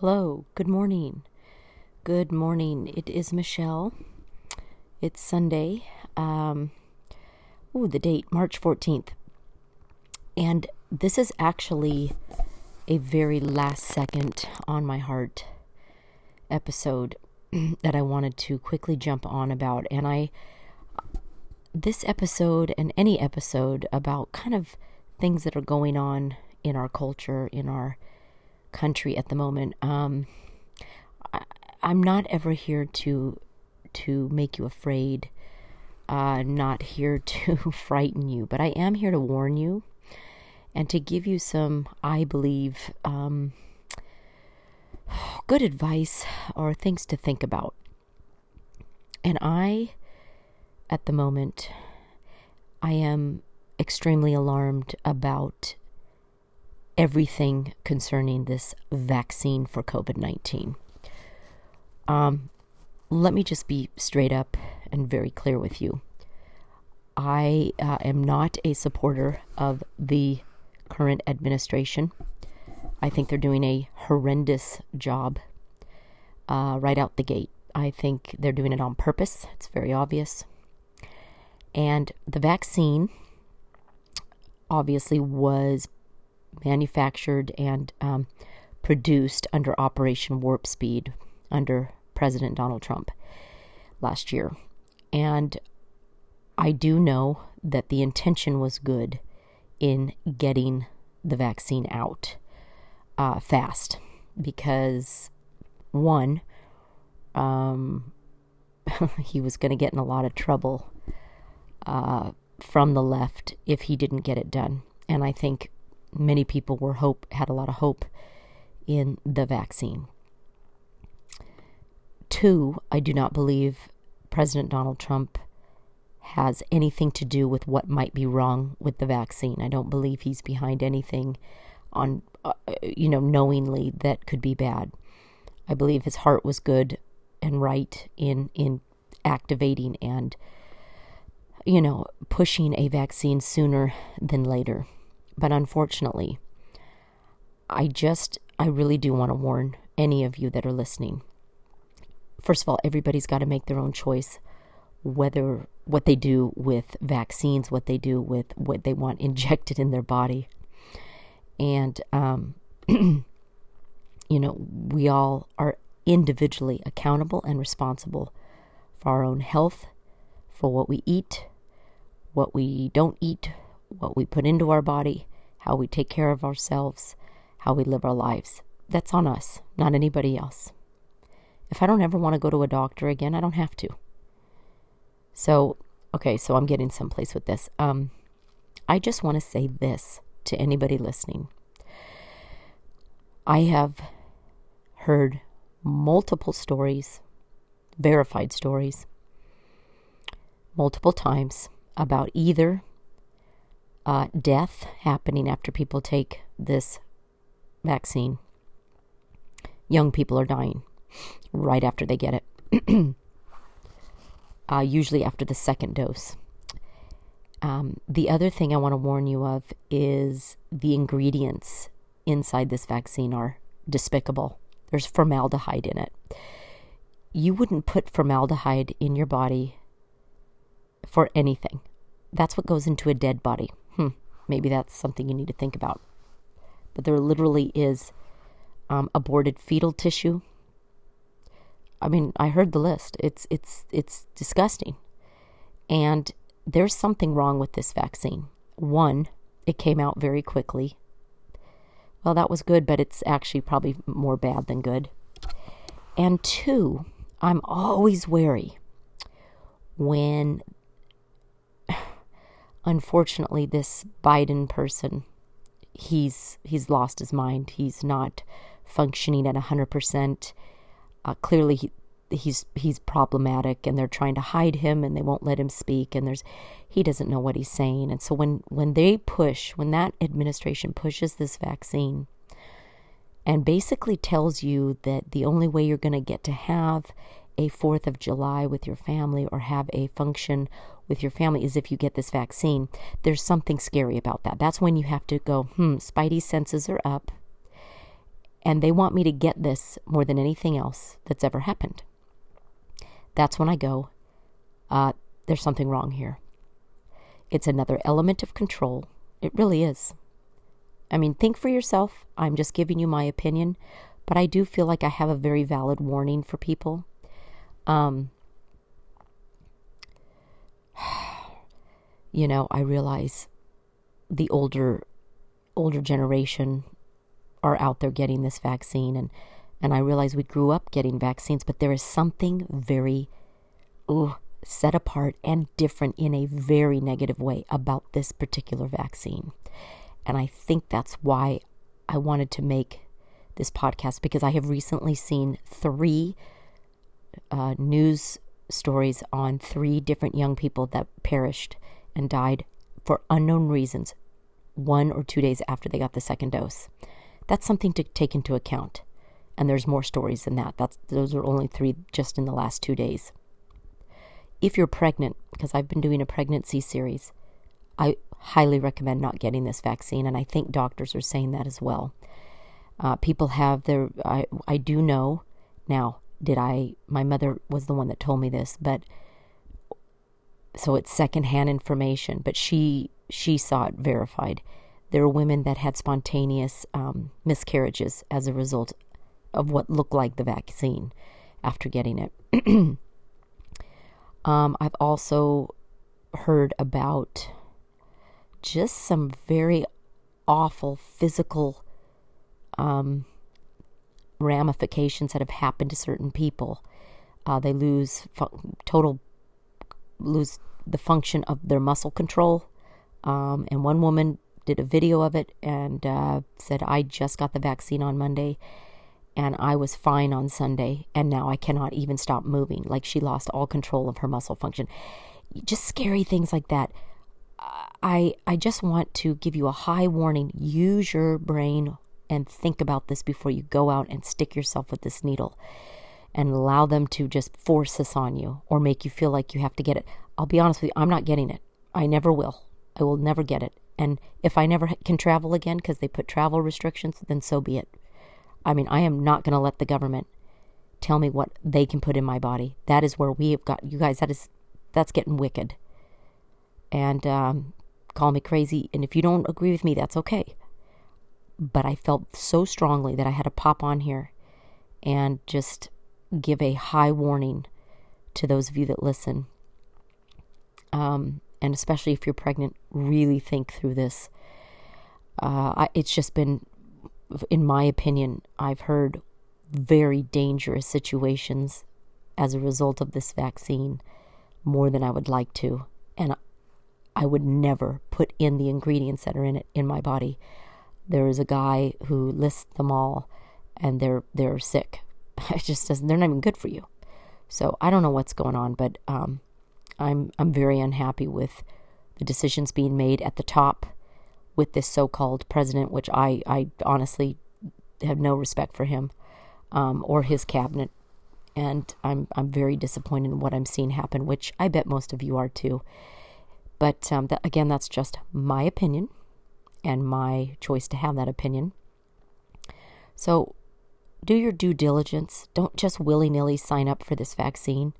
Hello, good morning. Good morning. It is Michelle. It's Sunday. Um, ooh, the date, March 14th. And this is actually a very last second on my heart episode that I wanted to quickly jump on about. And I, this episode and any episode about kind of things that are going on in our culture, in our country at the moment. Um, I, am not ever here to to make you afraid. Uh, not here to frighten you, but I am here to warn you and to give you some, I believe, um, good advice or things to think about. And I, at the moment, I am extremely alarmed about everything concerning this vaccine for COVID 19. Um, let me just be straight up and very clear with you. I uh, am not a supporter of the current administration. I think they're doing a horrendous job uh, right out the gate. I think they're doing it on purpose. It's very obvious. And the vaccine obviously was manufactured and um, produced under Operation Warp Speed under President Donald Trump last year. And I do know that the intention was good in getting the vaccine out uh, fast because, one, um, he was going to get in a lot of trouble uh, from the left if he didn't get it done. And I think many people were hope had a lot of hope in the vaccine. Two, I do not believe President Donald Trump has anything to do with what might be wrong with the vaccine. I don't believe he's behind anything on uh, you know knowingly that could be bad. I believe his heart was good and right in in activating and you know pushing a vaccine sooner than later. But unfortunately, I just, I really do want to warn any of you that are listening. First of all, everybody's got to make their own choice whether what they do with vaccines, what they do with what they want injected in their body. And, um, you know, we all are individually accountable and responsible for our own health, for what we eat, what we don't eat, what we put into our body, how we take care of ourselves, how we live our lives. That's on us, not anybody else. If I don't ever want to go to a doctor again, I don't have to. So, okay, so I'm getting someplace with this. Um, I just want to say this to anybody listening. I have heard multiple stories, verified stories, multiple times about either uh, death happening after people take this vaccine. Young people are dying right after they get it, uh, usually after the second dose. Um, the other thing I want to warn you of is the ingredients inside this vaccine are despicable. There's formaldehyde in it. You wouldn't put formaldehyde in your body for anything. That's what goes into a dead body. Maybe that's something you need to think about. But there literally is um, aborted fetal tissue. I mean, I heard the list. It's it's it's disgusting, and there's something wrong with this vaccine. One, it came out very quickly. Well, that was good, but it's actually probably more bad than good. And two, I'm always wary when unfortunately, this Biden person, he's he's lost his mind. He's not functioning at hundred uh, percent. Clearly, he, he's he's problematic, and they're trying to hide him, and they won't let him speak. And there's he doesn't know what he's saying. And so when when they push, when that administration pushes this vaccine, and basically tells you that the only way you're going to get to have a 4th of July with your family or have a function with your family is if you get this vaccine. There's something scary about that. That's when you have to go, hmm, spidey senses are up. and they want me to get this more than anything else that's ever happened. That's when I go, uh, there's something wrong here. It's another element of control. It really is. I mean, think for yourself. I'm just giving you my opinion, but I do feel like I have a very valid warning for people. Um, you know, I realize the older older generation are out there getting this vaccine and and I realize we grew up getting vaccines, but there is something very ooh, set apart and different in a very negative way about this particular vaccine. And I think that's why I wanted to make this podcast because I have recently seen three uh, news stories on three different young people that perished and died for unknown reasons one or two days after they got the second dose. That's something to take into account. And there's more stories than that. That's those are only three just in the last two days. If you're pregnant, because I've been doing a pregnancy series, I highly recommend not getting this vaccine, and I think doctors are saying that as well. Uh, people have their, I, I do know now, did I, my mother was the one that told me this, but so it's secondhand information, but she, she saw it verified. There were women that had spontaneous um, miscarriages as a result of what looked like the vaccine after getting it. um, I've also heard about just some very awful physical um, ramifications that have happened to certain people. Uh, they lose fu- total lose the function of their muscle control. Um, and one woman did a video of it and uh, said, "I just got the vaccine on Monday, and I was fine on Sunday, and now I cannot even stop moving. Like she lost all control of her muscle function. Just scary things like that. I I just want to give you a high warning. Use your brain and think about this before you go out and stick yourself with this needle and allow them to just force this on you or make you feel like you have to get it. I'll be honest with you, I'm not getting it. I never will. I will never get it. And if I never can travel again because they put travel restrictions, then so be it. I mean, I am not going to let the government tell me what they can put in my body. That is where we have got you guys. That is that's getting wicked. And um, call me crazy. And if you don't agree with me, that's okay. But I felt so strongly that I had to pop on here and just give a high warning to those of you that listen. Um, and especially if you're pregnant, really think through this. Uh, I, it's just been, in my opinion, I've heard very dangerous situations as a result of this vaccine more than I would like to. And I would never put in the ingredients that are in it in my body. There is a guy who lists them all, and they're they're sick. It just doesn't. They're not even good for you. So I don't know what's going on, but um, I'm I'm very unhappy with the decisions being made at the top with this so-called president, which I I honestly have no respect for him um, or his cabinet, and I'm I'm very disappointed in what I'm seeing happen, which I bet most of you are too. But um, again, that's just my opinion and my choice to have that opinion. So do your due diligence. Don't just willy nilly sign up for this vaccine.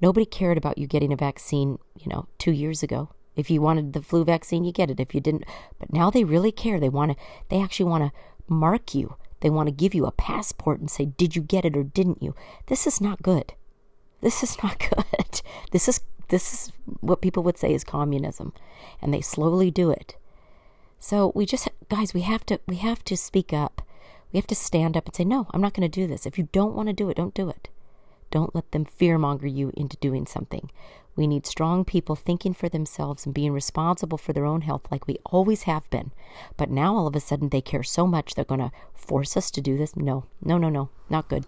Nobody cared about you getting a vaccine, you know, two years ago. If you wanted the flu vaccine, you get it. If you didn't, but now they really care. They want to, they actually want to mark you. They want to give you a passport and say, did you get it or didn't you? This is not good. This is not good. This is this is what people would say is communism, and they slowly do it. So we just, guys, we have to, we have to speak up. We have to stand up and say, no, I'm not going to do this. If you don't want to do it, don't do it. Don't let them fearmonger you into doing something. We need strong people thinking for themselves and being responsible for their own health like we always have been. But now all of a sudden they care so much they're going to force us to do this. No, no, no, no, not good.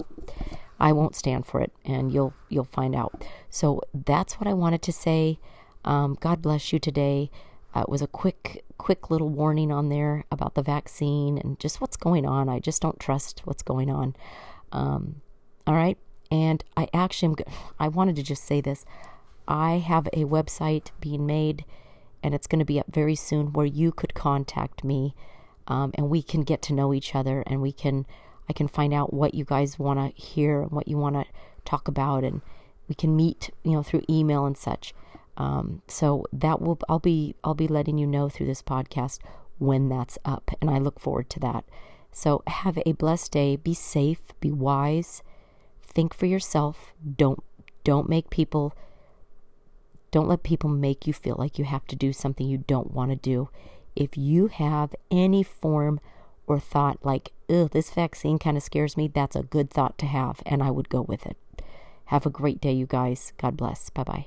I won't stand for it, and you'll you'll find out. So that's what I wanted to say. Um, God bless you today. Uh, it was a quick quick little warning on there about the vaccine and just what's going on. I just don't trust what's going on. Um, all right, and I actually am, I wanted to just say this. I have a website being made, and it's going to be up very soon where you could contact me um, and we can get to know each other, and we can I can find out what you guys want to hear and what you want to talk about, and we can meet, you know, through email and such. Um, so that will I'll be I'll be letting you know through this podcast when that's up, and I look forward to that. So have a blessed day. Be safe. Be wise. Think for yourself. Don't don't make people. Don't let people make you feel like you have to do something you don't want to do. If you have any form or thought like, ugh, this vaccine kind of scares me, that's a good thought to have, and I would go with it. Have a great day, you guys. God bless. Bye bye.